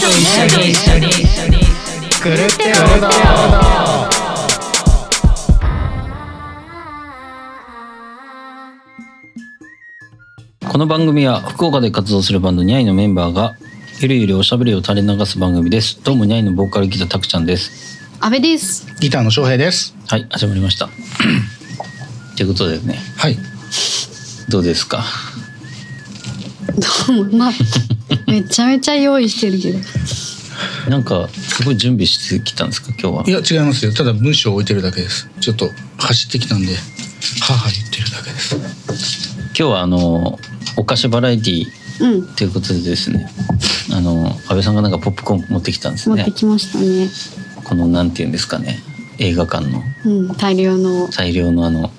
と一緒に一緒にくるってロードこの番組は福岡で活動するバンドニャイのメンバーがゆるゆるおしゃべりを垂れ流す番組です。どうもニャイのボーカルギターたくちゃんです。安倍です。ギターの翔平ですはい始まりました。ということでね。はい。どうですか？どうもまあめちゃめちゃ用意してるけど。なんかすごい準備してきたんですか今日は？いや違いますよ。ただ文章を置いてるだけです。ちょっと走ってきたんではは言ってるだけです。今日はあのお菓子バラエティうんということでですねあの安倍さんがなんかポップコーン持ってきたんですね。持ってきましたね。このなんていうんですかね映画館の。うん大量の。大量のあのうん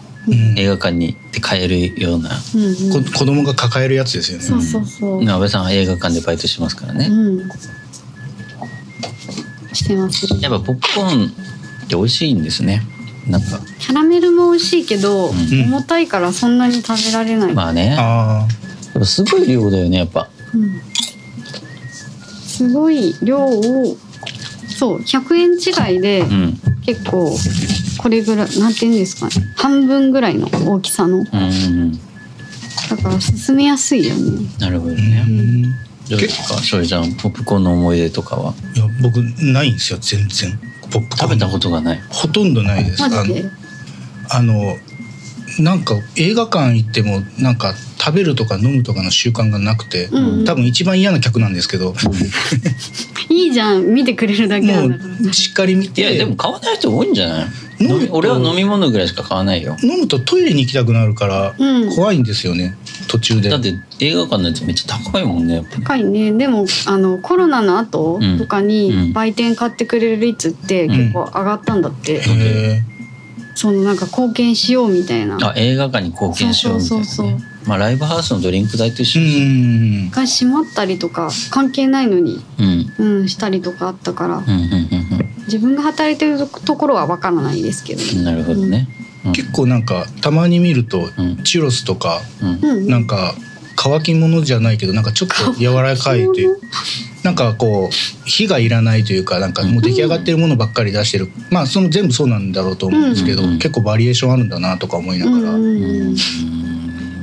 映画館にで買えるような、うんうん。こ子供が抱えるやつですよね。そうそうそう。安倍さんは映画館でバイトしますからね、うん。してます。やっぱポップコーンって美味しいんですね。なんか。キャラメルも美味しいけど、ん。重たいからそんなに食べられない、まあね。やっあぱすごい量だよねやっぱ。うん、すごい量をそう100円違いでうん。結構これぐらいなんて言うんですかね。半分ぐらいの大きさの。だから進めやすいよね。なるほどあうね、ん。どうですかしょりちゃんポップコーンの思い出とかは？いや僕ないんですよ全然。ポップコーン。食べたことがない。ほとんどないです。マジで？あのあのなんか映画館行ってもなんか食べるとか飲むとかの習慣がなくて、うん。うん多分一番嫌な客なんですけど、いいじゃん。見てくれるだけなもんだから。うしっかり見いてやでも買わない人多いんじゃない？飲む飲み俺は飲み物ぐらいしか買わないよ。飲むとトイレに行きたくなるからうん。怖いんですよね途中で。だって映画館のやつめっちゃ高いもんねやっぱ高いね。でもあのコロナの後うん。とかうん。に売店買ってくれる率って結構上がったんだって、へえそのなんか貢献しようみたいな。あ映画館に貢献しようみたいな、ね、そうそうそうまあライブハウスのドリンク代と一う緒です。ん。が閉まったりとか関係ないのに、うん。うん、したりとかあったからうんうん自分が働いてるところはわからないですけど。うんうんなるほどね、うん。結構なんかたまに見るとうん。チュロスとかうん。うん。なんか乾き物じゃないけどなんかちょっと柔らかいというなんかこう火がいらないというかなんかもう出来上がってるものばっかり出してる。まあその全部そうなんだろうと思うんですけどうん結構バリエーションあるんだなとか思いながら。うんうん。ううんん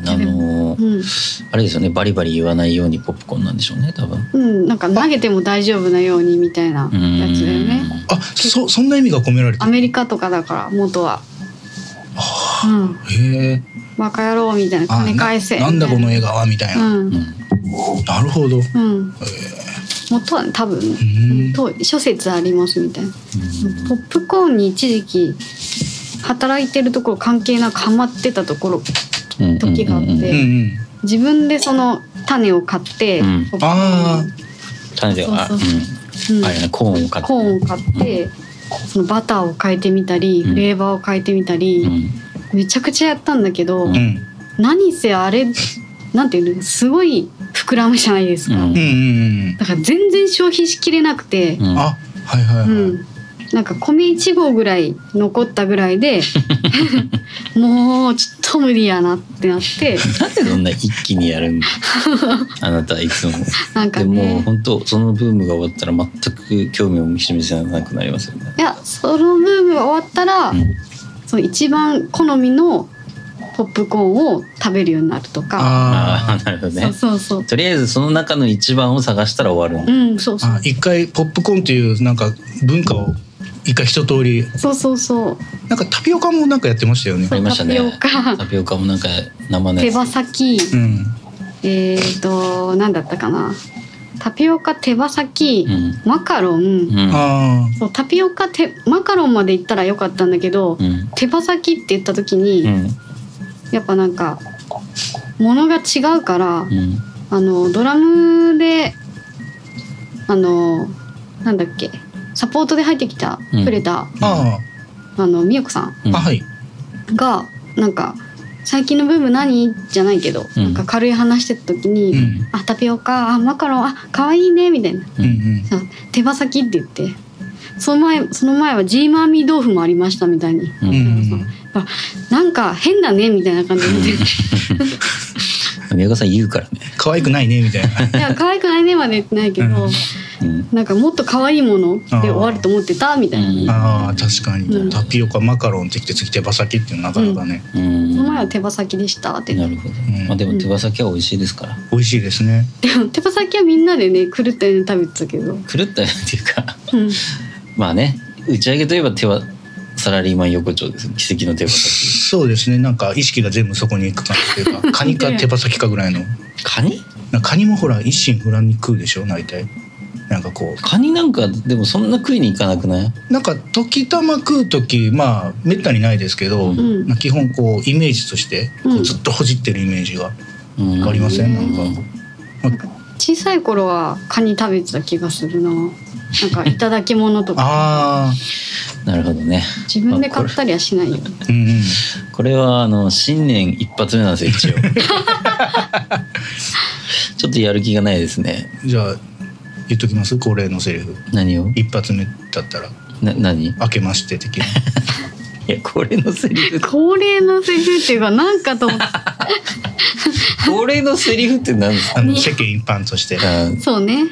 あのーうん。あれですよねバリバリ言わないようにポップコーンなんでしょうね多分。うん、なんか投げても大丈夫なようにみたいなやつだよね。あそそんな意味が込められてるアメリカとかだから元は。うん、へえバカ野郎みたいなあ金返せ。ななんだこのみ映画はみたいな。な、うん、なるほど。うん、元はね多分、ん。と諸説ありますみたいな。ポップコーンに一時期働いてるところ関係なくハマってたところうん時があって、自分でその種を買って、うん。あ種ではコーンを買って。コーンを買って、そのバターを変えてみたり、うん。フレーバーを変えてみたり、うん。めちゃくちゃやったんだけど、ううん。何せあれなんていうのすごい膨らむじゃないですか、だから全然消費しきれなくて、うん。あはいはいはい、うんなんか米1合ぐらい残ったぐらいで もうちょっと無理やなってなって。なんでそんな一気にやるんだ？あなたはいつも。なんかでもね本当そのブームが終わったら全く興味を示せなくなりますよね。いやそのブームが終わったら、うん。その一番好みのポップコーンを食べるようになるとか。あああなるほどそうねそうそう。とりあえずその中の一番を探したら終わるうん、そうそう。あ。一回ポップコーンというなんか文化を一回一通り。そうそうそう。なんかタピオカもなんかやってましたよね。ありましたね。タピオカ。タピオカもなんか生の手羽先、うん。えっ、と、なんだったかな。タピオカ、手羽先、うん。マカロン。うん。あそうタピオカてマカロンまで行ったらよかったんだけど、うん。手羽先って言った時に、うん。やっぱなんか物が違うから、うん。あのドラムであのなんだっけサポートで入ってきたうん。くれた、ああ。あのみよこさんうん。あはい。がなんか最近のブーム何？じゃないけど、うん。なんか軽い話してた時に「うん。あタピオカあマカロンあ可愛いね」みたいな。うん。うんさ手羽先って言って。その前その前はジーマーミー豆腐もありましたみたいに、うん。うんあなんか変だねみたいな感じで。宮川さん言うからね。可愛くないねみたいな。いや可愛くないねまで言ってないけど、うんなんかもっと可愛いもので終わると思ってたみたいな、うん。ああ確かに、うん。タピオカマカロンってきて次手羽先っていうのなかなかね、うんこの前は手羽先でしたって。なるほど、うん。まあでも手羽先は美味しいですから。美味しいですね。でも手羽先はみんなでね狂ったように食べてたけど、狂ったよっていうか。うん、まあね打ち上げといえば手はサラリーマン横丁です奇跡の手羽先。そうですね。なんか意識が全部そこに行く感じというか カニか手羽先かぐらいの。カニ？カニもほら一心不乱に食うでしょ大体なんかこカニなんかでもそんな食いに行かなくない？うなんか時たま食う時まあめったにないですけど、うん。まあ基本こうイメージとしてずっとほじってるイメージがうん。ありません、なんか、なんか小さい頃はカニ食べてた気がするな。なんかいただき物とか。あなるほどね。自分で買ったりはしないよ。あうんうん。これはあの新年一発目なんですよ一応。ちょっとやる気がないですね。じゃあ言っときます？恒例のセリフ。何を？一発目だったら。な何？い「明けまして」的な。やこれのセリフ。恒例のセリフっていうかなんかと思って。これのセリフって何ですか？あの世間一般として。あそうね。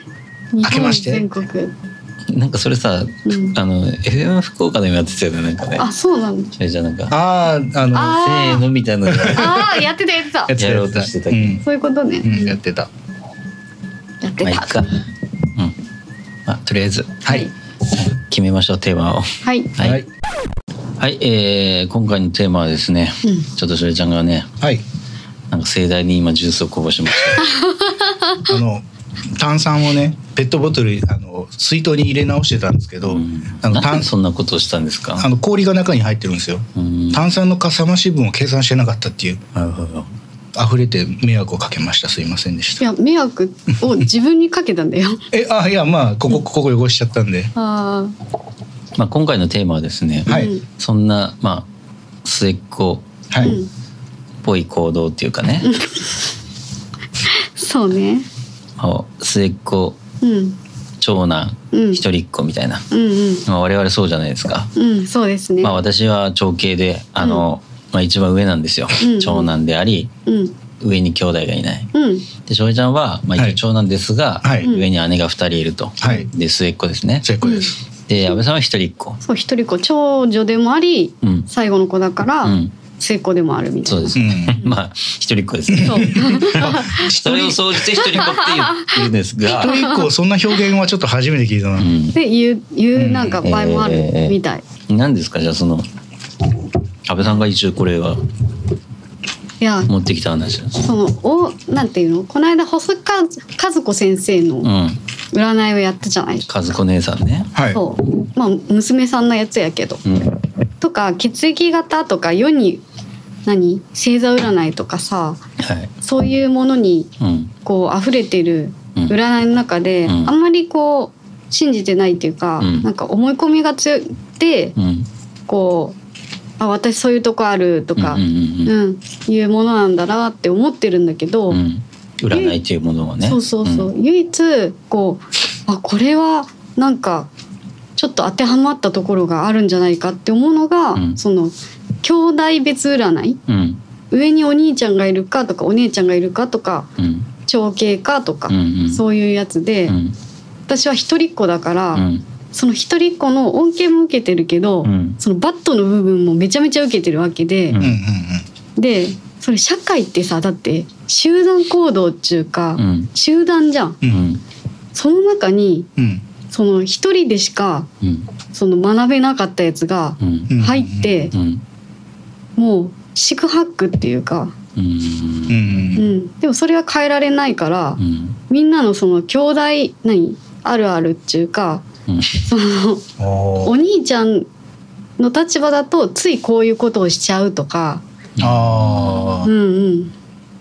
明けまして。全国。なんかそれさ、うん。あの FM 福岡でもやってたよねなんかね。あそうなんだ。それじゃなんか。あああのあせーのみたいなああやってたやってた。やってたやろうとしてたうん。そういうことね、うん、やってた。やってた。まあまあとりあえずはい。決めましょうテーマを。はい。はい。はい、はい、えー今回のテーマはですねうん。ちょっとしょれちゃんがねはい、なんか盛大に今ジュースをこぼしまし あの炭酸をねペットボトルあの水筒に入れ直してたんですけた、ど、うん、あのなん炭でそんなことをしたんですか？あの氷が中に入ってるんですよ。うん。炭酸のかさ増し分を計算してなかったっていう。なるほど溢れて迷惑をかけました。すいませんでした。いや迷惑を自分にかけたんだよ。えあいやまあここここ汚しちゃったんで。あまあ今回のテーマはですね、あ、はい。うんそんなまあ末っ子はい、うんっぽい行動っていうかね、そうね。まあ末っ子うん。長男うん。一人っ子みたいな、うんうん。まあ、我々そうじゃないですか、うんそうですね、まあ私は長兄であの、まあ、一番上なんですよ、うん長男でありうん。上に兄弟がいない。うん。で翔平ちゃんは、まあ、はい。一応長男ですが、はい。上に姉が二人いると、はい。で末っ子ですね。成功です、で安倍さんは一人っ子。そう一人っ子。長女でもありうん、最後の子だから、うん、末っ子でもあるみたいな。そうです、うん。まあ一人っ子ですね。それ を総じて一人っ子って言ってるんですが、一人一個そんな表現はちょっと初めて聞いたな、うん、で言う言うなんか場合もあるみたい、何ですかじゃあその安倍さんが一応これはいや持ってきた話なんですそのおなんていうの？この間細川和子先生のうん。占いをやったじゃない、和子姉さんね。はい。そう。まあ娘さんのやつやけど。うん。とか血液型とか世に何？星座占いとかさはい。そういうものにうん。こう溢れてるうん。占いの中で、うん。あんまりこう信じてないっていうか、うん。なんか思い込みが強くてうん。こうあ私そういうとこあるとか、うんうんうんいうものなんだなって思ってるんだけど、うん。うん占いっていうものはね。そうそうそう、ん。唯一こうあこれはなんかちょっと当てはまったところがあるんじゃないかって思うのが、うん。その兄弟別占い。うん。上にお兄ちゃんがいるかとかお姉ちゃんがいるかとかうん。長兄かとか、うんうん。そういうやつで、うん。私は一人っ子だから、うんその一人っ子の恩恵も受けてるけど、うん。そのバットの部分もめちゃめちゃ受けてるわけで、うん。うんうんうんでそれ社会ってさだって集団行動っていうか、うん。集団じゃん。ううん。んその中にうん。その一人でしかうん。その学べなかったやつが入ってうん。もう四苦八苦っていうか、うん。でもそれは変えられないからうん。みんなのその兄弟何？あるあるっていうかうんそのおお兄ちゃんの立場だとついこういうことをしちゃうとか、ああうんうん、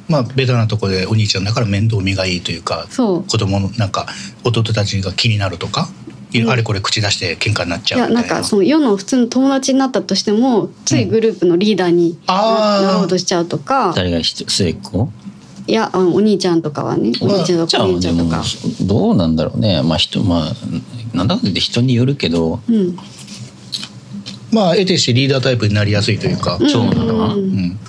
まあベタなとこでお兄ちゃんだから面倒見がいいというかそう。子供のなんか弟たちが気になるとか、いうん。あれこれ口出して喧嘩になっちいやゃうみたなな。いんかその世の普通の友達になったとしてもついグループのリーダーにあー。ななろうとしちゃうとか、誰が末っ子？いやお兄ちゃんとかはねお兄ちゃんとかとか。どうなんだろうね。まあ人まあなんだかんだ言って人によるけど。うん。まあ得てしてリーダータイプになりやすいというか、うん。長男はうん。うん。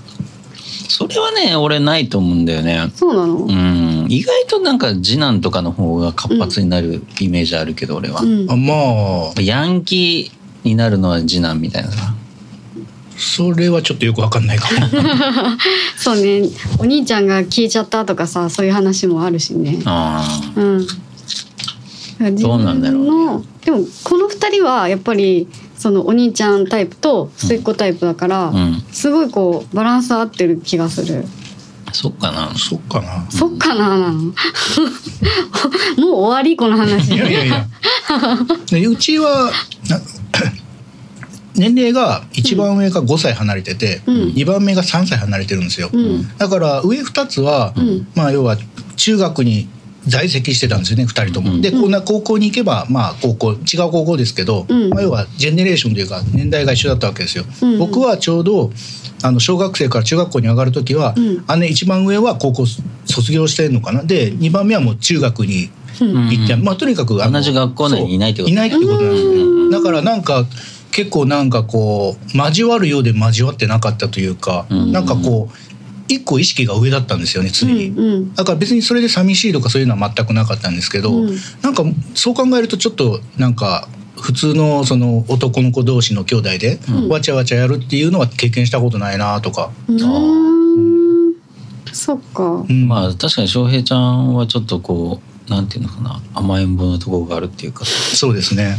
それはね俺ないと思うんだよね。そうなの？うん。意外となんか次男とかの方が活発になるイメージあるけど俺は、うん。あまあヤンキーになるのは次男みたいなさそれはちょっとよくわかんないかも。そうね。お兄ちゃんが消えちゃったとかさそういう話もあるしね。あうん。どうなんだろうね。自分のでもこの二人はやっぱりそのお兄ちゃんタイプと末っ子タイプだから、あうん。すごいこうバランス合ってる気がする。そっかな。そっかな。そっかな。な のもう終わり？この話。いやいやいや。でうちはな年齢が一番上が5歳離れてて、うん。2番目が3歳離れてるんですよ、うん。だから上2つは、うん。まあ要は中学に在籍してたんですよね2人とも。うん。でこんな高校に行けばまあ高校違う高校ですけど、うん。まあ、要はジェネレーションというか年代が一緒だったわけですよ。うん。僕はちょうどあの小学生から中学校に上がる時は、うん。姉一番上は高校卒業してるのかな。で2番目はもう中学にうん。行って、うん。まあとにかく同じ学校内にいないってこといないってことなんですね。だからなんか結構なんかこう交わるようで交わってなかったというか、うんなんかこう一個意識が上だったんですよね常に。うんだから別にそれで寂しいとかそういうのは全くなかったんですけど、うんなんかそう考えるとちょっとなんか普通のその男の子同士の兄弟でうんわちゃわちゃやるっていうのは経験したことないなとか。うん。うんそっか。うんまあ確かに翔平ちゃんはちょっとこうなんていうのかな甘えん坊なところがあるっていうかそうですね。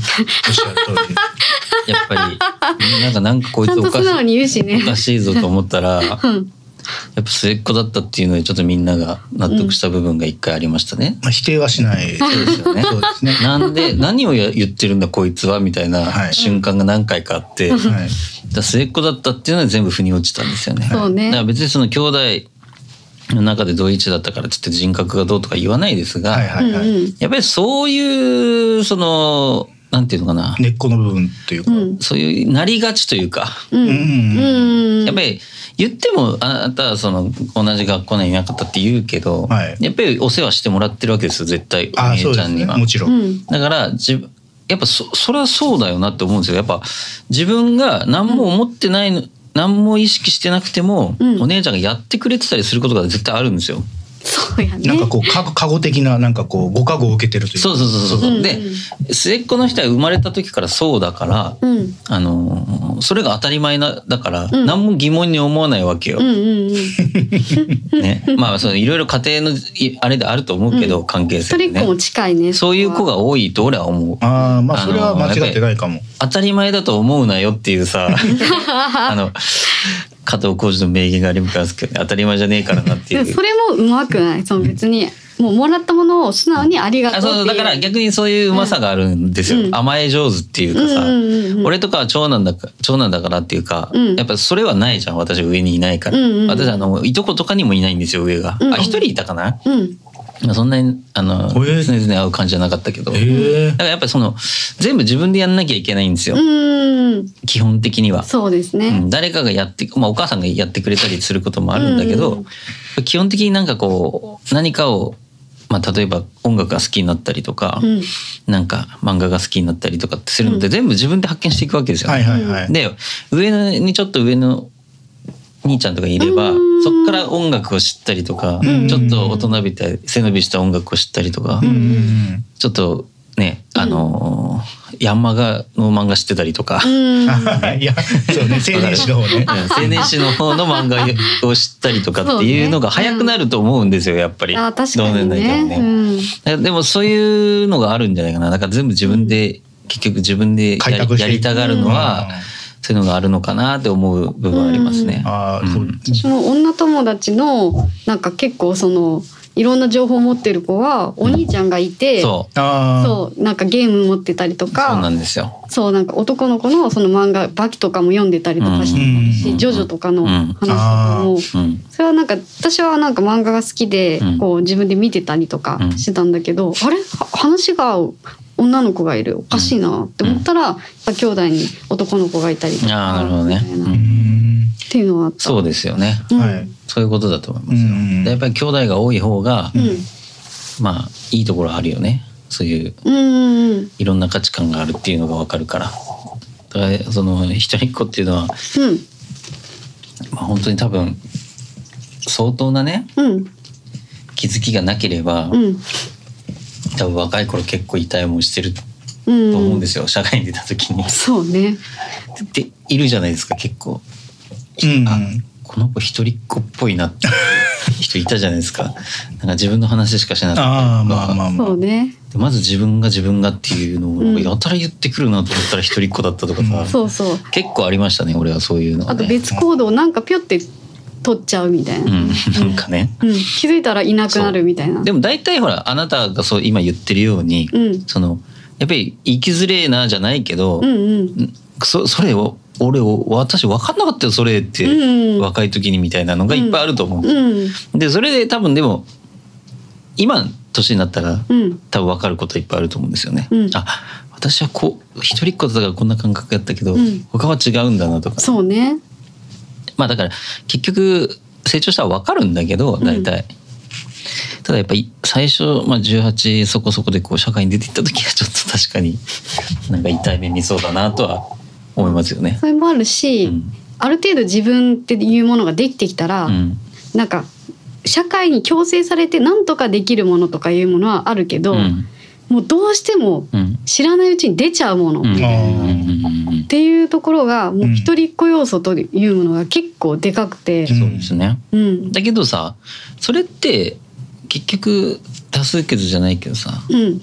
おっしゃる通り。やっぱり なんかなんかこいつおかしと素直に言うしいねお。かしいぞと思ったらやうん。っぱ末っ子だったっていうのでちょっとみんなが納得した部分が一回ありましたね。まあ否定はしない。そうですよねそうですね。なんで何をや言ってるんだこいつはみたいなはい瞬間が何回かあって、だかはい。ら末っ子だったっていうのは全部腑に落ちたんですよね。そうねだから別にその兄弟の中で同一だったからっつって人格がどうとか言わないですが、はいはいはい。やっぱりそういうそのなんていうのかな、根っこの部分っていうか。うんそういうなりがちというか、うんやっぱり言ってもあなたはその同じ学校内にいなかったって言うけど、はいやっぱりお世話してもらってるわけですよ絶対お姉。ちゃんには。もちろ。うんんだから自分やっぱそそれはそうだよなって思うんですよやっぱ自分が何も思ってないの、何も意識してなくても、うんお姉ちゃんがやってくれてたりすることが絶対あるんですよ。そうやね。なんかこう過去過去的ななんかこうご加護を受けてるというか。そうそうそうそう。うんで末っ子の人は生まれた時からそうだから、うんあのーそれが当たり前なだから、うん何も疑問に思わないわけよ。うんうんうん。ね、まあそのいろいろ家庭のいあれであると思うけど、関係性でね一人っ子も近いね。そういう子が多いと俺は思う。ああまあそれは間違ってないかも。当たり前だと思うなよっていうさ あの加藤浩次の名言がありますけど、ね、当たり前じゃねえからなっていう。それもうまくない？その別にもうもらったものを素直にありがとう。そうだから逆にそういううまさがあるんですよ、うん。甘え上手っていうかさ、うんうんうんうん。俺とかは長男だか長男だからっていうか、うん。やっぱそれはないじゃん。私上にいないから、うんうんうん。私あのいとことかにもいないんですよ上が、うん。あ一人いたかな？うんそんなにあの常々会う感じじゃなかったけど、だえ。えからやっぱりその全部自分でやんなきゃいけないんですよ、うん。基本的には。そうですね。うん、誰かがやって、まあ、お母さんがやってくれたりすることもあるんだけど、うん。基本的になんかこう何かを、まあ、例えば音楽が好きになったりとか、うん。なんか漫画が好きになったりとかってするので、全部自分で発見していくわけですよ。はいはいはい。で上のにちょっと上の兄ちゃんとかいれば、うんそっから音楽を知ったりとか、うんちょっと大人びた背伸びした音楽を知ったりとか、うんうんちょっとねあのーヤンマガの漫画知ってたりとか。うんうん。いやそうね青年誌の方ね。うん青年誌の方の漫画を知ったりとかっていうのが早くなると思うんですよやっぱり。あ確かに同年代でもね。うんねでもそういうのがあるんじゃないかな。だから全部自分で、結局自分でやり開拓していくやりたがるのは、そういうのがあるのかなって思う部分はありますね。ああそうう。ん私も女友達のなんか結構そのいろんな情報を持ってる子はお兄ちゃんがいて、そう。ああそうなんかゲーム持ってたりとそうなかんですよ。そうなんか男の子のその漫画バキとかも読んでたりとかしてたうん。し、ジョジョとかのうん。話とかも、うん。それはなんか私はなんか漫画が好きでうん。こう自分で見てたりとかうん。してたんだけど、あれ？は話が女の子がいるおかしいなって思ったら、やっぱ兄弟に男の子がいたりとかあーなるほどねっうんんていうのはあった。そうですよね。うんはい。そういうことだと思いますよ。うんでやっぱり兄弟が多い方が、うんまあいいところあるよね。そういううんうんいろんな価値観があるっていうのがわかるから。だからその一人っ子っていうのは、うんまあ、本当に多分相当なねうん気づきがなければ、うん多分若い頃結構痛い思いしてるとうん。思うんですよ、社会に出た時に。そうね。でいるじゃないですか結構。うん。あこの子一人っ子っぽいなって。人いたじゃないですか。なんか自分の話しかしなかった。ああまあまあまあ。そうね。でまず自分が自分がっていうのをうん。やたら言ってくるなと思ったら一人っ子だったとかさ、うん。そうそう。結構ありましたね俺はそういうの。はね。あと別行動なんかぴょって取っちゃうみたいな、うん、なんかね。うん、気づいたらいなくなるみたいな。でも大体ほらあなたがそう今言ってるように、うん。そのやっぱり生きづれえなじゃないけど、うんうん。そそれを俺を私分かんなかったよそれって、うん若い時にみたいなのがいっぱいあると思う、うんでそれで多分でも今年になったらうん。多分分かることいっぱいあると思うんですよね、うん。あ私はこう一人っ子だからこんな感覚やったけど、うん。他は違うんだなとか。そうねまあだから結局成長したら分かるんだけど大体、ただやっぱり最初、まあ、18そこそこでこう社会に出ていった時はちょっと確かになんか痛い目見そうだなとは思いますよね。それもあるし、うん。ある程度自分っていうものができてきたら、うん。なんか社会に強制されて何とかできるものとかいうものはあるけど、うん。もうどうしてもうん。知らないうちに出ちゃうもの、うんっていうところがもううん。一人っ子要素というものが結構でかくて、うん。そうですね。うん。だけどさそれって結局多数決じゃないけどさうん。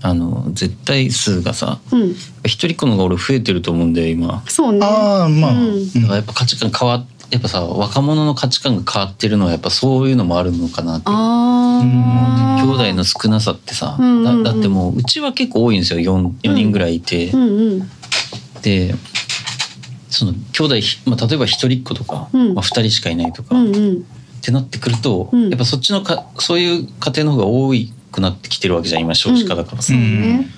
あの絶対数がさうん。一人っ子の方が俺増えてると思うんだよ今。そうね。ああまあ、うん。うんだからやっぱ価値観変わっやっぱさ若者の価値観が変わってるのはやっぱそういうのもあるのかなって。兄弟の少なさってさ、うんうんうん。だだってもううちは結構多いんですよ 4, 4人ぐらいいて、うんうんでその兄弟ひ、まあ、例えば一人っ子とか、うん。まあ、2人しかいないとか、っうんうん。てなってくると、うん。やっぱそっちのかそういう家庭の方が多くなってきてるわけじゃん今少子化だからさ、そうね。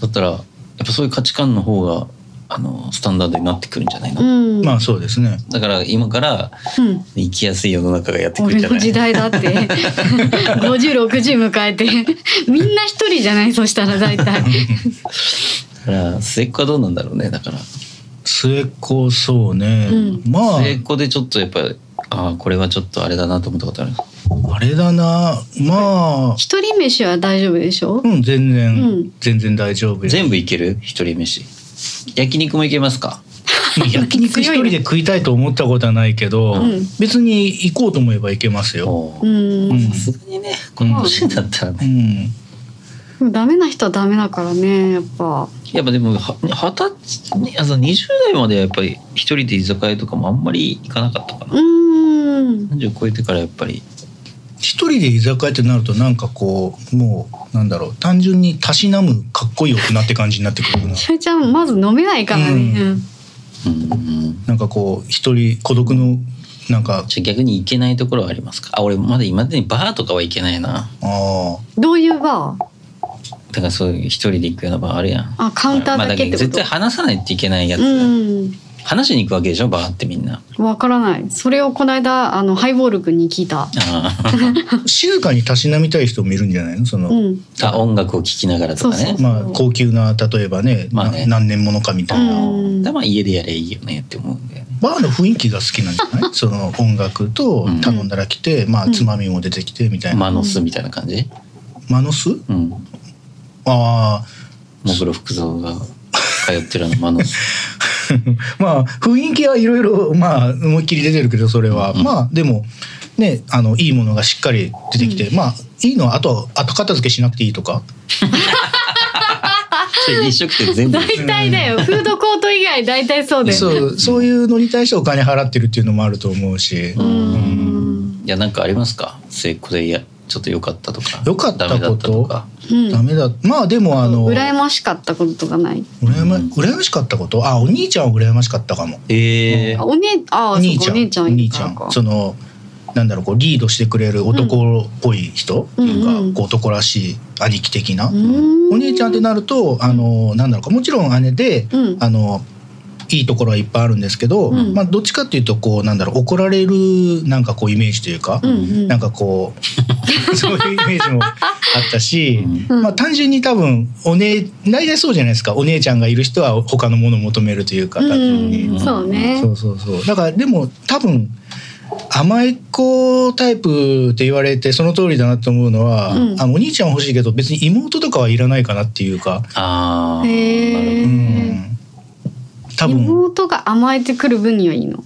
だったらやっぱそういう価値観の方があのスタンダードになってくるんじゃないの、うん。まあそうですね。だから今からうん。生きやすい世の中がやってくるじゃないの？時代だって。5060迎えて。みんな一人じゃない？そしたら大体 だから末っ子はどうなんだろうねだから。末っ子そうね、うん。まあ。末っ子でちょっとやっぱりああこれはちょっとあれだなと思ったことある。あれだな。まあ。一人飯は大丈夫でしょ？うん全然、うん。全然大丈夫全部いける？一人飯。焼肉もいけますか？焼肉一人で食いたいと思ったことはないけど、うん。別に行こうと思えば行けますよ、さすがにねこの年だったらうね、ん、でもダメな人はダメだからねやっぱ。やっぱでもは二十歳あそう20代まではやっぱり一人で居酒屋とかもあんまり行かなかったかな、うーん。30超えてからやっぱり。一人で居酒屋ってなるとなんかこうもうなんだろう単純にたしなむかっこいい大人って感じになってくるな。ちゃんまず飲めないからね、うん。うんうんなんかこう一人孤独のなんか。じゃあ逆に行けないところはありますか？あ俺まだ今までにバーとかは行けないな。あどういうバー？だからそういう一人で行くようなバーあるやん。あカウンターだけってこと、まあだけど絶対話さないといけないやつ、うん。話しに行くわけでしょ？バーってみんな。わからない。それをこの間あのハイボール君に聞いた。ああ 静かにたしなみたい人もいるんじゃないの？その、うん。ーあ音楽を聴きながらとかね。そうそうまあ高級な例えばね,な、まあね。何年ものかみたいな、うまあ家でやればいいよねって思うんだよね。バーの雰囲気が好きなんじゃない？その音楽と頼んだら来て、まあつまみも出てきてみたいな、マノスみたいな感じ？マノス？うんああもぐろ福蔵が通ってるあのマノスまあ雰囲気はいろいろまあ思いっきり出てるけどそれは、うん。まあでもねあのいいものがしっかり出てきて、まあいいのはあとは後片付けしなくていいとか。飲食店全部。大体だよ。フードコート以外大体そうだよそうそういうのに対してお金払ってるっていうのもあると思うし、ううん。いやなんかありますか？末っ子でいやちょっと良かったとか良かったこと？ダメだったとか。うん。ダメだ。まあでもあの羨ましかったこととかない？羨ま羨ましかったこと？あお兄ちゃんは羨ましかったかも。ええあお姉あおあ兄ちゃん。そうかお姉ちゃんお兄ちゃん。そのなんだろうこうリードしてくれる男っぽい人？っていうか、うん。うんこう男らしい兄貴的な、うん。お兄ちゃんってなるとあのなんだろうかもちろん姉で、うん。あのいいところはいっぱいあるんですけど、うん。まあどっちかっていうとこうなんだろう怒られるなんかこうイメージというか、うんうん。なんかこう そういうイメージもあったし、うん。まあ単純に多分お姉大体そうじゃないですか。お姉ちゃんがいる人は他のものを求めるというかそうね。そうそうそう。だからでも多分甘えっ子タイプって言われてその通りだなと思うのは、うん。あのお兄ちゃんは欲しいけど別に妹とかはいらないかなっていうか、ああへー。うん、多分。妹が甘えてくる分にはいいの？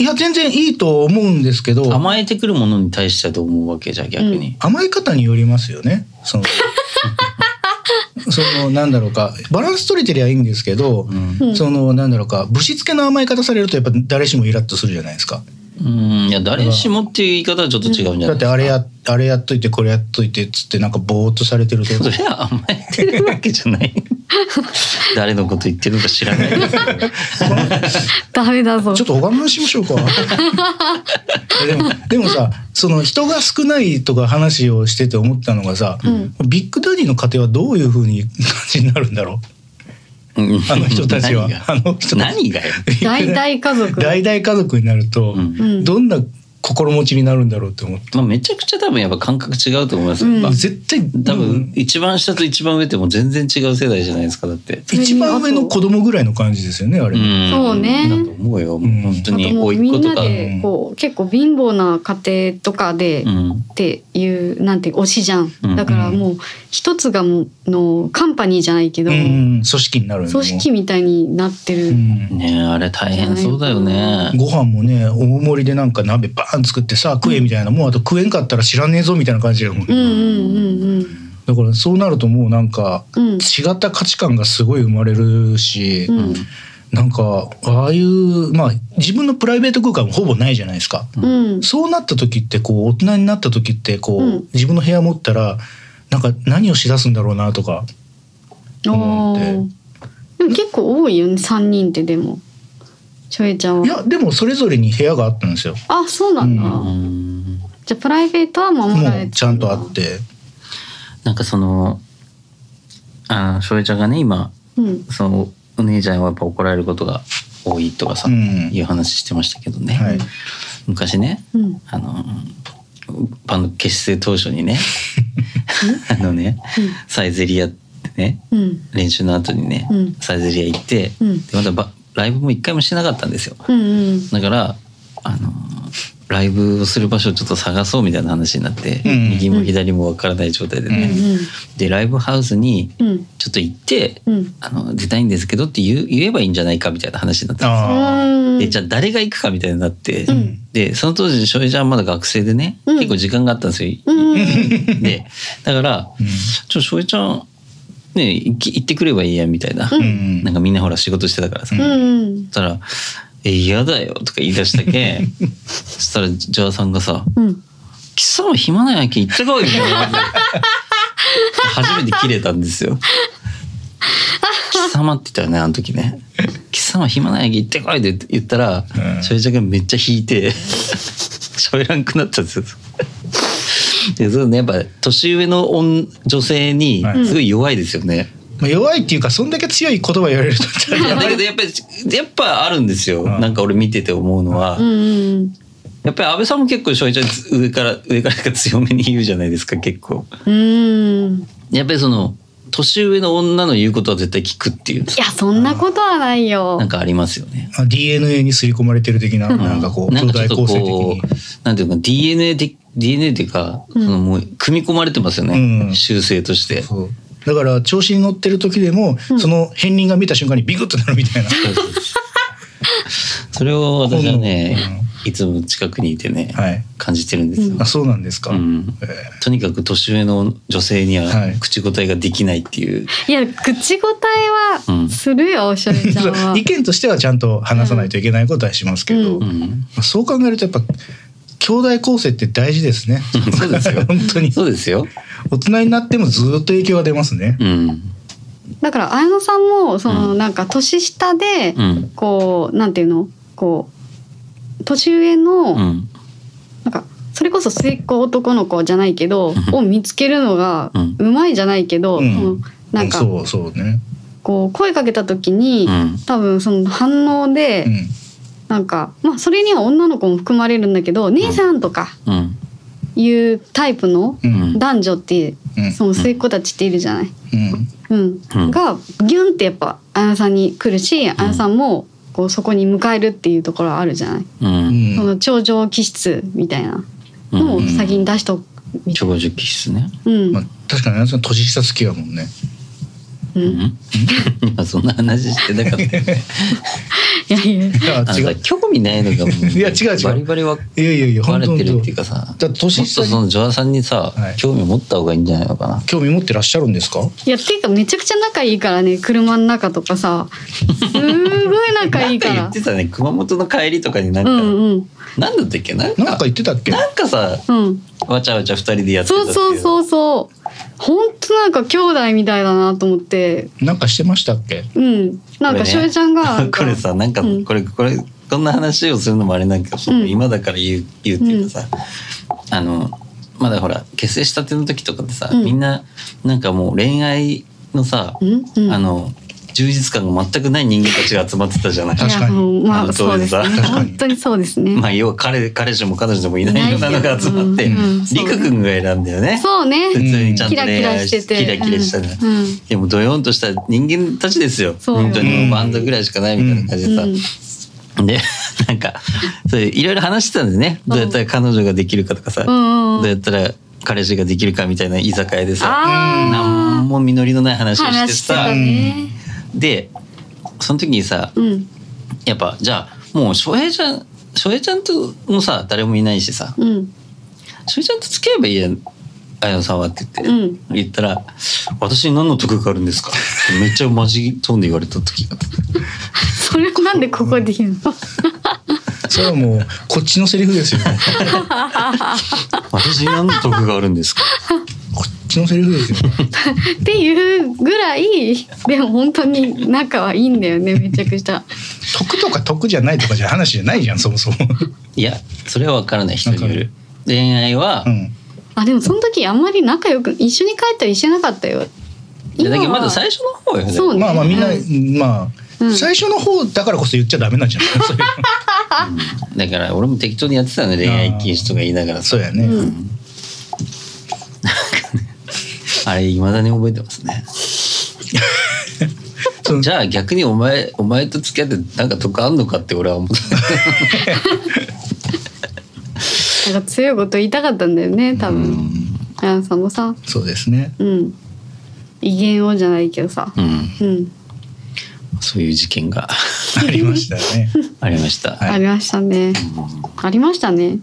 いや全然いいと思うんですけど。甘えてくるものに対してはどう思うわけじゃあ逆に、甘え方によりますよね。その そのなんだろうか。バランス取れてりゃいいんですけど、うん。うん。そのなんだろうか。ぶしつけの甘え方されるとやっぱ誰しもイラッとするじゃないですか。うんいや誰しもっていう言い方はちょっと違うんじゃないだってあれやあれやっといてこれやっといてっつってなんかぼーっとされてると。それは甘えてるわけじゃない。誰のこと言ってるのか知らないですけどダメだぞ。ちょっと他の話しましょうか。でもでもさその人が少ないとか話をしてて思ったのがさ、うん。ビッグダディの家庭はどういうふうに感じになるんだろう？あの人たちは。何が？あの人たち。何がよ、大々家族。大々家族になると、どんな心持ちになるんだろうって思って、まあ、めちゃくちゃ多分やっぱ感覚違うと思いますよ、うん。絶対多分うん。一番下と一番上ってもう全然違う世代じゃないですかだって。一番上の子供ぐらいの感じですよねあれ、ん。そうね。だと思うよ、ん。本当にあともうみんな甥っ子とか。でこう結構貧乏な家庭とかで、うん。っていうなんて推しじゃん、うん。だからもう一つがもうのカンパニーじゃないけど、うん。組織になる組織みたいになってる、うん。ねえあれ大変そうだよね。ご飯もね大盛りでなんか鍋バーン作ってさ食えみたいな、もうあと食えんかったら知らねえぞみたいな感じだもん、うんうんうんだからそうなるともうなんかうん。うん違った価値観がすごい生まれるし、うん。なんかああいうまあ自分のプライベート空間もほぼないじゃないですか。うん。そうなった時ってこう大人になった時ってこう、うん。自分の部屋持ったらなんか何をしだすんだろうなとか思って。でも結構多いよね三人ってでもちょえちゃんはいやでもそれぞれに部屋があったんですよ。あそうなんだ、ううん。じゃあプライベートは守られてもうちゃんとあって。なんかそのあ翔平ちゃんがね今うん。そのお姉ちゃんはやっぱ怒られることが多いとかさ、うん。いう話してましたけどね、はい。昔ねうん。あのバンド結成当初にねあのねサイゼリアってねうん練習の後にね、うんサイゼリア行って、うんでまだばライブも一回もしてなかったんですよ。うんうん。だからあのライブをする場所をちょっと探そうみたいな話になって、うん。右も左もわからない状態でうん。ね、でライブハウスにうん。ちょっと行って、うん。あの出たいんですけどって言う言えばいいんじゃないかみたいな話になったんですよ。でじゃあ誰が行くかみたいになって、ん。でその当時翔平ちゃんはまだ学生でね、うん。結構時間があったんですよ。うん。でだからうん「ちょ翔平ちゃんね行き行ってくればいいや」みたいな、うん。なんかみんなほら仕事してたからさ、うそんしたら「え嫌だよ」とか言い出したけん そしたらジャーさんがさうん「貴様暇なんやけん行ってこい」み初めて切れたんですよ。貴様って言ったよねあの時ね「貴様暇なんやけん行ってこい」って言ったらうん。翔平ちゃんがめっちゃ引いて 喋らんくなったんですよ。でそうねやっぱ年上の女女性にはいすごい弱いですよね。まあ弱いっていうかそんだけ強い言葉言われるとだけどやっぱりやっぱあるんですよ。うんなんか俺見てて思うのは、やっぱり安倍さんも結構翔平ちゃん上から上から強めに言うじゃないですか結構。うんやっぱりその年上の女の言うことは絶対聞くっていう。いやそんなことはないよ。なんかありますよね。まあ DNA に刷り込まれてる的ななんかこう兄弟構成的こに。うなんていうか DNA 的 DNA っていうか、うんそのもう組み込まれてますよね、うん。習性として。だから調子に乗ってる時でも、うん。その片鱗が見た瞬間にビクッとなるみたいな。それを私はね、いつも近くにいてね、はい。感じてるんですよ。あそうなんですか。うん。えとにかく年上の女性にははい。口答えができないっていう、いや口答えはするよ、しょりちゃんは。ー意見としてはちゃんと話さないといけないことはしますけど、うん。そう考えるとやっぱ兄弟構成って大事ですね。そうですよ。本当に。そうですよ。大人になってもずっと影響が出ますね。うん、だから綾野さんもその、うん。なんか年下で、うん、こうなんていうの？こう年上の、うん、なんかそれこそ末っ子男の子じゃないけど、うん。を見つけるのがうまいじゃないけど、うん。そのなんかそうそうね。こう声かけた時に、うん、多分その反応で、うん。なんかまあそれには女の子も含まれるんだけど「姉さん」とかうん、いうタイプのうん。男女ってうん。その末っ子たちっているじゃない。うん。うん。うんがギュンってやっぱ綾野さんに来るし綾野さんもこうそこに迎えるっていうところあるじゃない、うん。うん。その頂上気質みたいな。のを先に出しとくみたい長寿気質ね。なうん、まあ、確かにあいつは年下好きやもんねう、うん？ん今そんな話してなかったよね。いやいや。あの違う。さ興味ないのがもういや違う違う。バリバリ分いやいやいやかれてるっていうかさ。だって年下にそのジョアさんにさ、はい。興味持った方がいいんじゃないのかな。興味持ってらっしゃるんですか？いやっていうかめちゃくちゃ仲いいからね車の中とかさ。すごい仲いいかなんらか言ってたね。熊本の帰りとかになんか、うんうん。なんだったっけ？なんかなんか言ってたっけ？なんかさうん。わちゃわちゃ二人でやってたっていそうそうそうそう本当なんか兄弟みたいだなと思って。なんかしてましたっけ？うん。なんかこれねしょえちゃんがこれさなんかうん。これこれこんな話をするのもあれなんかうん。今だから言う言うっていうかさ、あのまだほら結成したての時とかってさ、うん。みんななんかもう恋愛のさ、うん。うん。あの充実感が全くない人間たちが集まってたじゃない。確かに。まあそうですね。本当にそうですね、まあ要は彼彼氏も彼女もいないようなのが集まって、りくくんが選んだよね。そうね。普通にちゃんキラキと恋愛ラしててキラキラしたね。でもドヨンとした人間たちですよ。本当にバンドぐらいしかないみたいな感じでさ。うんで なんかそれいろいろ話してたんですね。どうやったら彼女ができるかとかさ、どうやったら彼氏ができるかみたいな居酒屋でさ、あなんも実りのない話あをしてさ、ねでその時にさ、うん。やっぱじゃあもう翔平ちゃん翔平ちゃんともさ誰もいないしさうん。翔平ちゃんと付き合えばいいやん綾野さんはって言って、うん。言ったら「私に何の得があるんですか?」ってめっちゃマジトーンで言われた時が。あってそれなんでここで言うの？それはもうこっちのセリフですよね。私に何の得があるんですか？ちのセリフですよ。っていうぐらいでも本当に仲はいいんだよねめちゃくちゃ。得とか得じゃないとかじゃ話じゃないじゃんそもそも。いやそれは分からない人による。恋愛は、うん。あでもその時あんまり仲良く一緒に帰ったりしてなかったよ。いやだけどまだ最初の方よねそうね。まあまあみんな、まあ、うん。最初の方だからこそ言っちゃダメなんじゃない？そういう だから俺も適当にやってたの恋愛禁止とか言いながらさ。そうやね、うんあれ未だに覚えてますね。じゃあ逆にお前お前と付き合ってなんか得あんのかって俺は思ったなんか強いこと言いたかったんだよね多分。あやさんもさ。そうですね。うん。威厳をじゃないけどさ。うん。うん。そういう事件が。ありましたね。ありました、はい。ありましたね。ありましたね。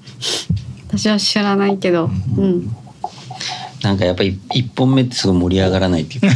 私は知らないけど。うんなんかやっぱり一本目ってすごい盛り上がらないっていうか。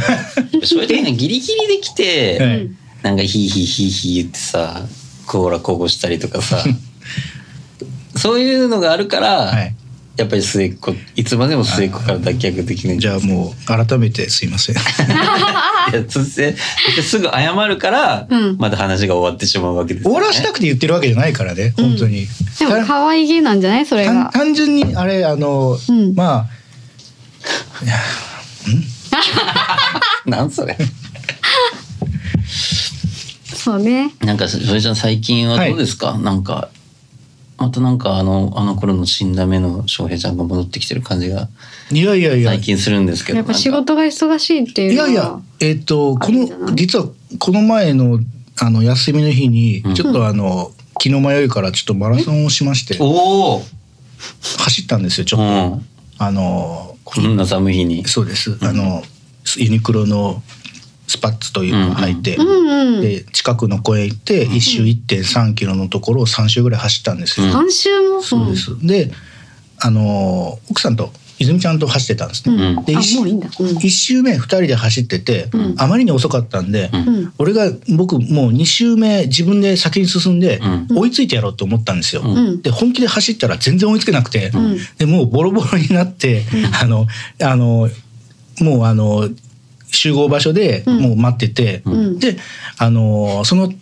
そういう時にギリギリできて、はい。なんかヒーヒーヒーヒー言ってさコーラこぼしたりとかさ。そういうのがあるから、はい。やっぱり末っ子いつまでも末っ子から脱却できないじゃあもう改めてすいません。いや突然すぐ謝るから、うん。まだ話が終わってしまうわけですよね。終わらしたくて言ってるわけじゃないからね本当に、でも可愛げなんじゃない？それ単が単純にあれあの、うん。まあいやなんそれ？そうね。なんかそれじゃん最近はどうですか、なんかまたなんかあのあの頃の死んだ目の翔平ちゃんが戻ってきてる感じがいやいやいや。最近するんですけどやっぱ仕事が忙しいっていのはいうやいやえっ、とこの実はこの前のあの休みの日にうん。ちょっとあの、気の迷いからちょっとマラソンをしまして。おお、走ったんですよちょっと、うん、あのこんな寒い日に。そうです、あのユニクロのスパッツというのを履いて、うんうん。で近くの公園行って一周1.3キロのところを3周ぐらい走ったんですよ、うん半週も？そうです、であの奥さんと泉ちゃんと走ってたんですね、うん。うんで一あもういいんだ。うん。1周目2人で走ってて、うん。あまりに遅かったんで、俺が僕もう2周目自分で先に進んでうん。追いついてやろうと思ったんですよ。で本気で走ったら全然追いつけなくて、うん。でもうボロボロになって、あのあのもうあの集合場所でうん。もう待ってて、うん。であのその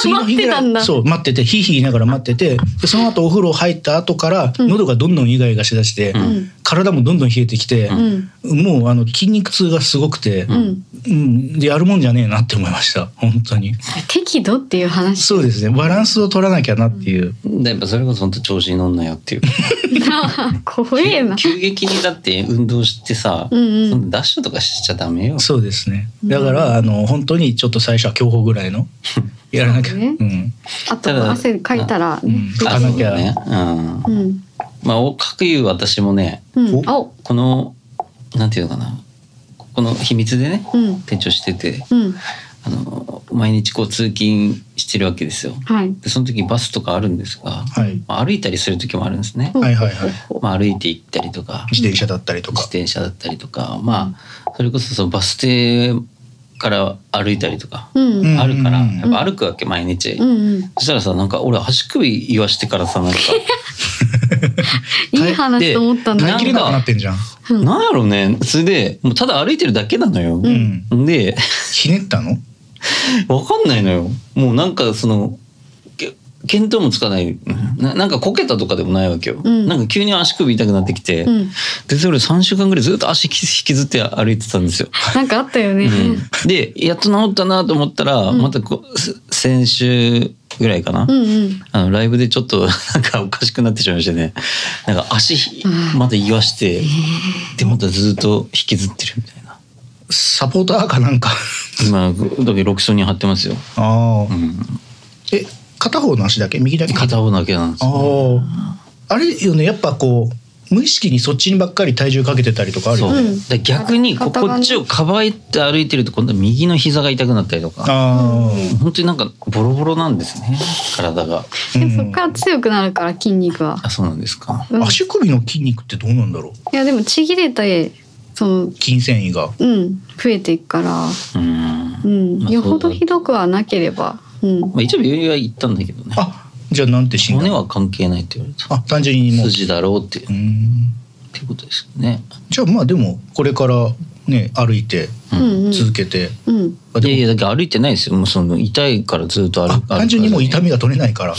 次の日ぐらいそう待っててヒーヒー言いながら待っててでその後お風呂入った後からうん。喉がどんどんイガイガしだして、うん。体もどんどん冷えてきて、うん。もうあの筋肉痛がすごくて、うん。うん、でやるもんじゃねえなって思いました。本当に。適度っていう話。そうですね。バランスを取らなきゃなっていう、でやっぱそれこそ本当調子に乗んなよっていう。怖えな。急激にだって運動してさ、うんうん。ダッシュとかしちゃダメよ。そうですね。だから、あの本当にちょっと最初は競歩ぐらいの やらなきゃ、ね。うん。あただと汗かいたらね。うん。あかなきゃ。そうだね。うん。うん。まあおかくいう私もねうん。このなんていうのかな。この秘密でねうん。店長しててうん。あの毎日こう通勤してるわけですよ。はい。でその時バスとかあるんですが、はい。まあ、歩いたりする時もあるんですね、はいはいはい。まあ、歩いて行ったりとか。自転車だったりと自か転車だったりとか。まあそれこそそのバス停から歩いたりとかあるからうん。やっぱ歩くわけ毎日、そしたらさなんか俺足首言わしてからさなんか。いい話と思ったんだ。耐えきれなくなってんじゃん。うん。なんやろね。それでもうただ歩いてるだけなのよ、うん。でひねったの？わかんないのよ。もうなんかそのけ見当もつかないななんかこけたとかでもないわけよ、うんなんか急に足首痛くなってきて、うんでそれ3週間ぐらいずっと足引きずって歩いてたんですよ。なんかあったよねうんでやっと治ったなと思ったら、またこ先週ぐらいかな、うんうんあのライブでちょっとなんかおかしくなってしまいましてねなんか足また言わして、でまたずっと引きずってるみたいなサポーターかなんか今だけロキソニン貼ってますよ、ああ、うん、え片方の足だけ？右だけ？片方だけなんですあよ。ああれよねやっぱこう無意識にそっちにばっかり体重かけてたりとかあるよね。そう、うん。で逆にこっちをかばいて歩いてると今度は右の膝が痛くなったりとか。あ本当になんかボロボロなんですね体が。そっから強くなるから筋肉は、あそうなんですか。うん、い足首の筋肉ってどうなんだろう？やでもちぎれてその筋繊維が。うん増えていくから。うん、うん、まあよほどひどくはなければうん。まあ、一応病院は行ったんだけどね。あじゃあなんて診断骨は関係ないって言われた。あ単純にもう。う筋だろうっていうんていうことですよねじゃあまあでもこれからね歩いて続けて、うんいやいやだから歩いてないですよもうその痛いからずっと歩あ歩単純にもう痛みみが取れないから、うん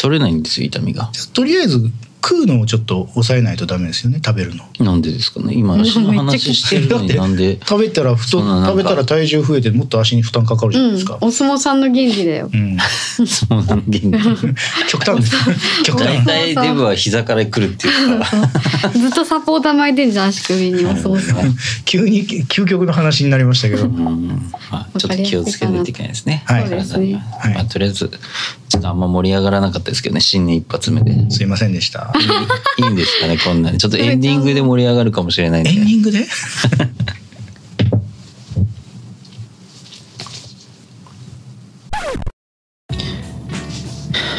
取れないんですよ痛みがとりあえず食うのをちょっと抑えないとダメですよね食べるの。なんでですかね。今足の話してるのに なんで。食べたら太食べたら体重増えてもっと足に負担かかるじゃないですか、お相撲さんの原理だよ。うん。そうなんで 極端です。極大端体デブは膝から来るっていうか。ずっとサポーター巻いてんじゃん足首にお相撲さん。急に究極の話になりましたけど、うん。まあ、ちょっと気をつけないといけないですね。はい。ねは。い。まあ、とりあえずちょっとあんま盛り上がらなかったですけどね。新年一発目で。いすいませんでしたい いいんですかねこんなに。ちょっとエンディングで盛り上がるかもしれないんで。エンディングで？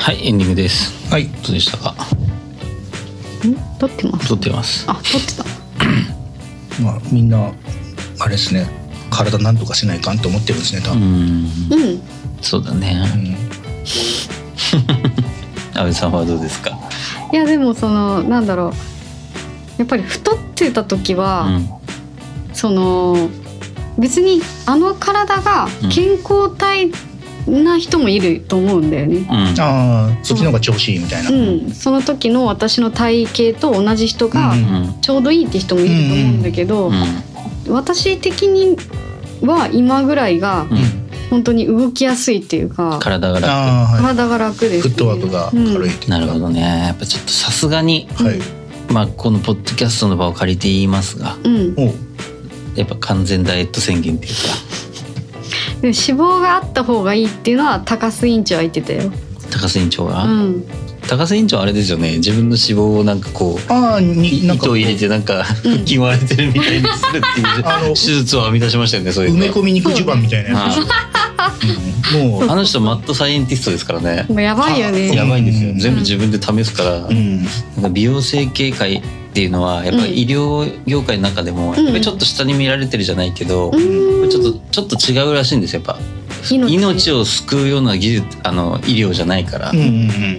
はいエンディングです。はい。どうでしたか？ん？撮ってます？撮ってます。あ撮ってた。まあみんなあれですね。体なんとかせないかんと思ってるんですね多う分、ん。うん。そうだね。安倍さんはどうですか？いやでもそのなんだろう。やっぱり太ってた時は、うん。その別にあの体が健康体な人もいると思うんだよね。うん。ああそっちの方が調子いいみたいな、うん、その時の私の体型と同じ人がちょうどいいって人もいると思うんだけど、うん。私的には今ぐらいがうん本当に動きやすいっていうか、体が楽。はい。体が楽です、ね。フットワークが軽いっていうか、なるほどね。やっぱちょっとさすがにうんはい。まあこのポッドキャストの場を借りて言いますがうん、やっぱ完全ダイエット宣言っていうか。も脂肪があった方がいいっていうのは高須委員長は言ってたよ。高須委員長が、うん、高須委員長あれですよね。自分の脂肪をなんかこうああになんか。糸を入れてなんかうん。腹筋割れてるみたいにするっていうあの手術を編み出しましたよねそういうの。埋め込み肉襦袢みたいなやつもうあの人マッドサイエンティストですからね。もうやばいよね。やばいんですようん全部自分で試すから、うん。なんか美容整形界っていうのはやっぱり医療業界の中でもうんやっぱりちょっと下に見られてるじゃないけど、うん。ちょっとちょっと違うらしいんですよやっぱ。命。命を救うような技術あの医療じゃないから、うんうんう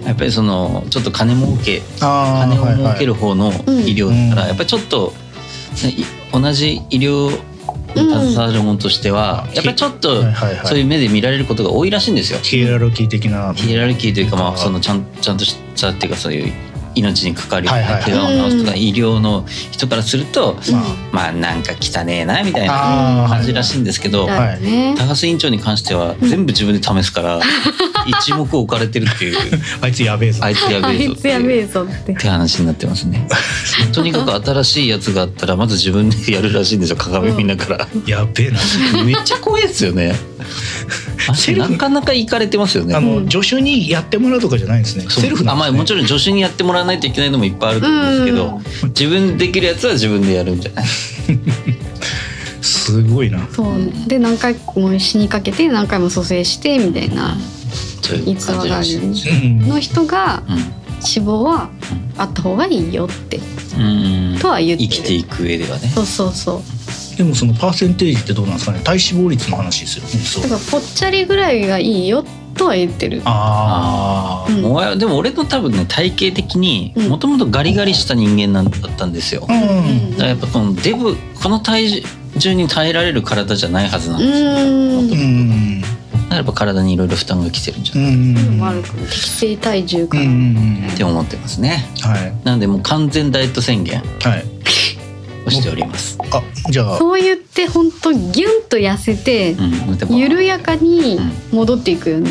ん。やっぱりそのちょっと金儲けあ金をはいはい。儲ける方の医療だから、うん。やっぱりちょっと、ねい同じ医療に携わる者としては、うん。やっぱりちょっとそういう目で見られることが多いらしいんですよ。ヒエラルキー的な。ヒエラルキーというかまああそのちゃんちゃんとしたっていうかそういう命に関わる怪我を治すとかうん。医療の人からすると、ままあなんか汚ねえなみたいな感じらしいんですけど、高須委員長に関しては全部自分で試すから、一目置かれてるっていう。あいつやべえぞ。あいつやあべえぞって。ってって話になってますね。とにかく新しいやつがあったらまず自分でやるらしいんですよ。鏡見ながら。やべえな。めっちゃ怖いですよね。なかなか行かれてますよね。あの、うん。助手にやってもらうとかじゃないんですね。セルフなんですね。あまあもちろん助手にやってもらわないといけないのもいっぱいあると思うんですけど、自分でできるやつは自分でやるんじゃない？すごいな。そう。で何回も死にかけて何回も蘇生してみたいなそういう逸話があるの人が死亡はあった方がいいよって。うん。とは言ってる。生きていく上ではね。そうそうそうでもそのパーセンテージってどうなんですかね？体脂肪率の話ですよねそう。だからぽっちゃりぐらいがいいよとは言ってる。ああうん。でも俺の多分ね体型的にうん。もともとガリガリした人間なんだったんですよ。うだかんらやっぱこのデブこの体重に耐えられる体じゃないはずなんうですよ。ーうんんだからやっぱ体にいろいろ負担がきてるんじゃうないん悪く適正体重から、んって思ってますね。はいなのでもう完全ダイエット宣言はい？をしております。あじゃあ。そう言って本当ギュンと痩せてうん、緩やかに戻っていくよね、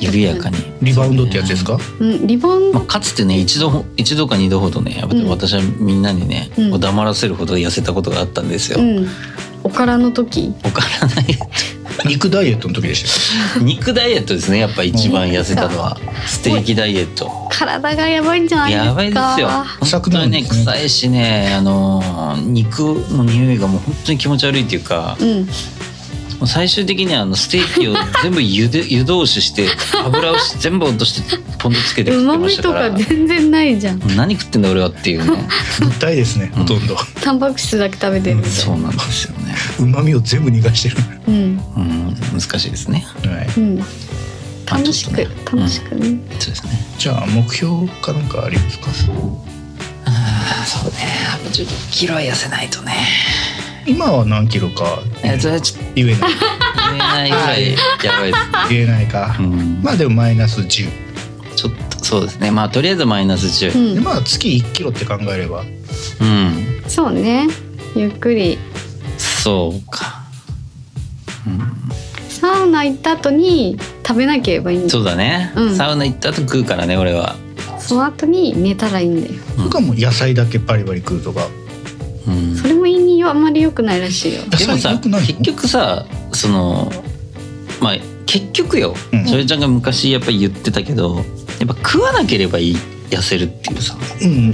緩やかに。リバウンドってやつですか？うん、リボンまあ、かつてね一度ほ一度か二度ほどね私はみんなにね、うん。黙らせるほど痩せたことがあったんですよ。うん。おからの時。おからない肉ダイエットの時でしたよ。肉ダイエットですねやっぱ一番痩せたのは。ステーキダイエット。体がやばいんじゃないですか？やばいですよ。臭く本当にね臭いしねあのー肉の匂いがもう本当に気持ち悪いっていうか。うんもう最終的にはあのステーキを 全部湯で湯通しして油をし全部落としてポン酢つけてう食ってまみとましたから。か全然ないじゃん。何食ってんだ俺はっていうね。物体ですねほとんど。タンパク質だけ食べてる。みたいそうなんですよね、うまみを全部逃がしてる。うん。うん、難しいですね。はい。うん。楽しくまあちょっとね。楽しくね、そうですね。じゃあ目標かなんかありますか？ああそうね。あと10キロは痩せないとね今は何キロかえそれはちょっと言えない。言えないぐらい。やばいです言えないか。うん。まあでもマイナス10ちょっとそうですね。まあとりあえずマイナス10うでまあ月1キロって考えれば。うん、そうね。ゆっくり。そうか、サウナ行った後に食べなければいいんだそうだね、うん。サウナ行った後食うからね俺は、その後に寝たらいいんだよ。うん。僕はもう野菜だけバリバリ食うとか。うん。それも胃にあんまり良くないらしいよ。でもさ結局さそのまあ結局よ。うん。それちゃんが昔やっぱり言ってたけどやっぱ食わなければいい痩せるっていうさ、うん。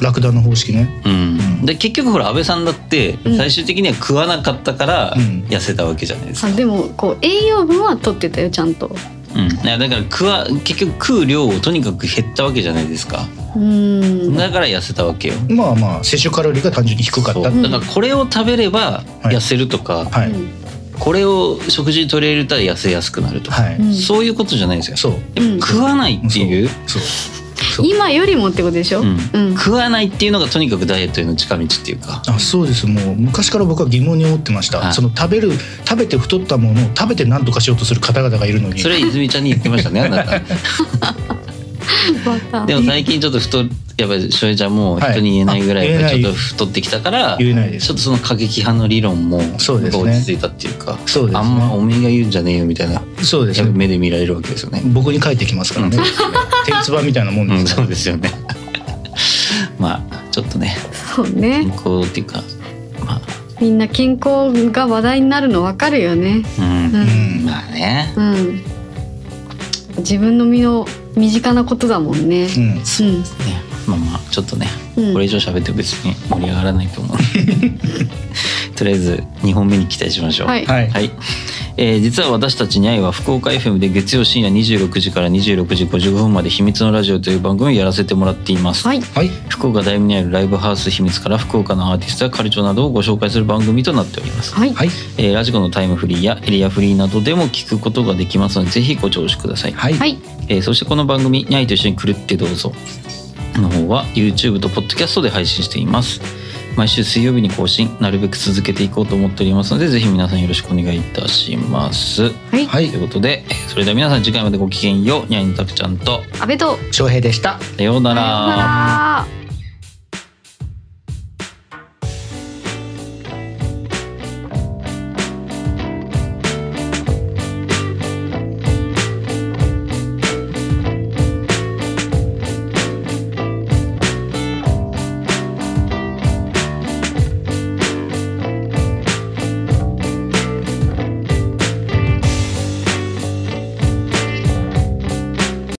ラクダの方式ね。うん、で結局ほら安倍さんだってうん。最終的には食わなかったからうん。痩せたわけじゃないですか、あでもこう栄養分は取ってたよちゃんとうん、いやだから食わ結局食う量をとにかく減ったわけじゃないですか。うん。だから痩せたわけよ。まあまあ摂取カロリーが単純に低かった。だからこれを食べれば痩せるとか、はい、うん。これを食事に取り入れたら痩せやすくなるとか、はい、うん。そういうことじゃないですよ。そう。うん食わないっていう、そう。そう今よりもってことでしょ、うん。うん。食わないっていうのがとにかくダイエットへの近道っていうか。あそうです。もう昔から僕は疑問に思ってました、はい。その食べる食べて太ったものを食べて何とかしようとする方々がいるのに。それは泉ちゃんに言ってましたねあなた でも最近ちょっと太やっぱりしょえちゃんも人に言えないぐらいちょっと太ってきたから言えないです。ちょっとその過激派の理論も落ち着いたっていうかそうですね。あんまおめえが言うんじゃねえよみたいなそうですね。目で見られるわけですよね。僕に返ってきますからね、天つばみたいなもんうん、ですそうですよね。まあちょっとねそうね。健康っていうかまあ。みんな健康が話題になるの分かるよね。うん、うん。まあね。うん自分の身の身近なことだもんね。うん。うん。ね。まあまあちょっとねうん。これ以上喋っても別に盛り上がらないと思う。とりあえず2本目に期待しましょう。はい。はい、はい、えー実は私たちに愛は福岡 FM で月曜深夜26時から26時55分まで秘密のラジオという番組をやらせてもらっています、はい。はい。福岡大名にあるライブハウス秘密から福岡のアーティストやカルチョなどをご紹介する番組となっております、はい。はい。えーラジコのタイムフリーやエリアフリーなどでも聞くことができますのでぜひご聴取ください、はい。はい。えーそしてこの番組「にゃいと一緒に来るってどうぞ」の方は YouTube と Podcast で配信しています毎週水曜日に更新なるべく続けていこうと思っておりますのでぜひ皆さんよろしくお願いいたします。はい。はい。ということでえーそれでは皆さん次回までごきげんよう。にゃんにたくちゃんと安倍と。翔平でした。さようなさようなら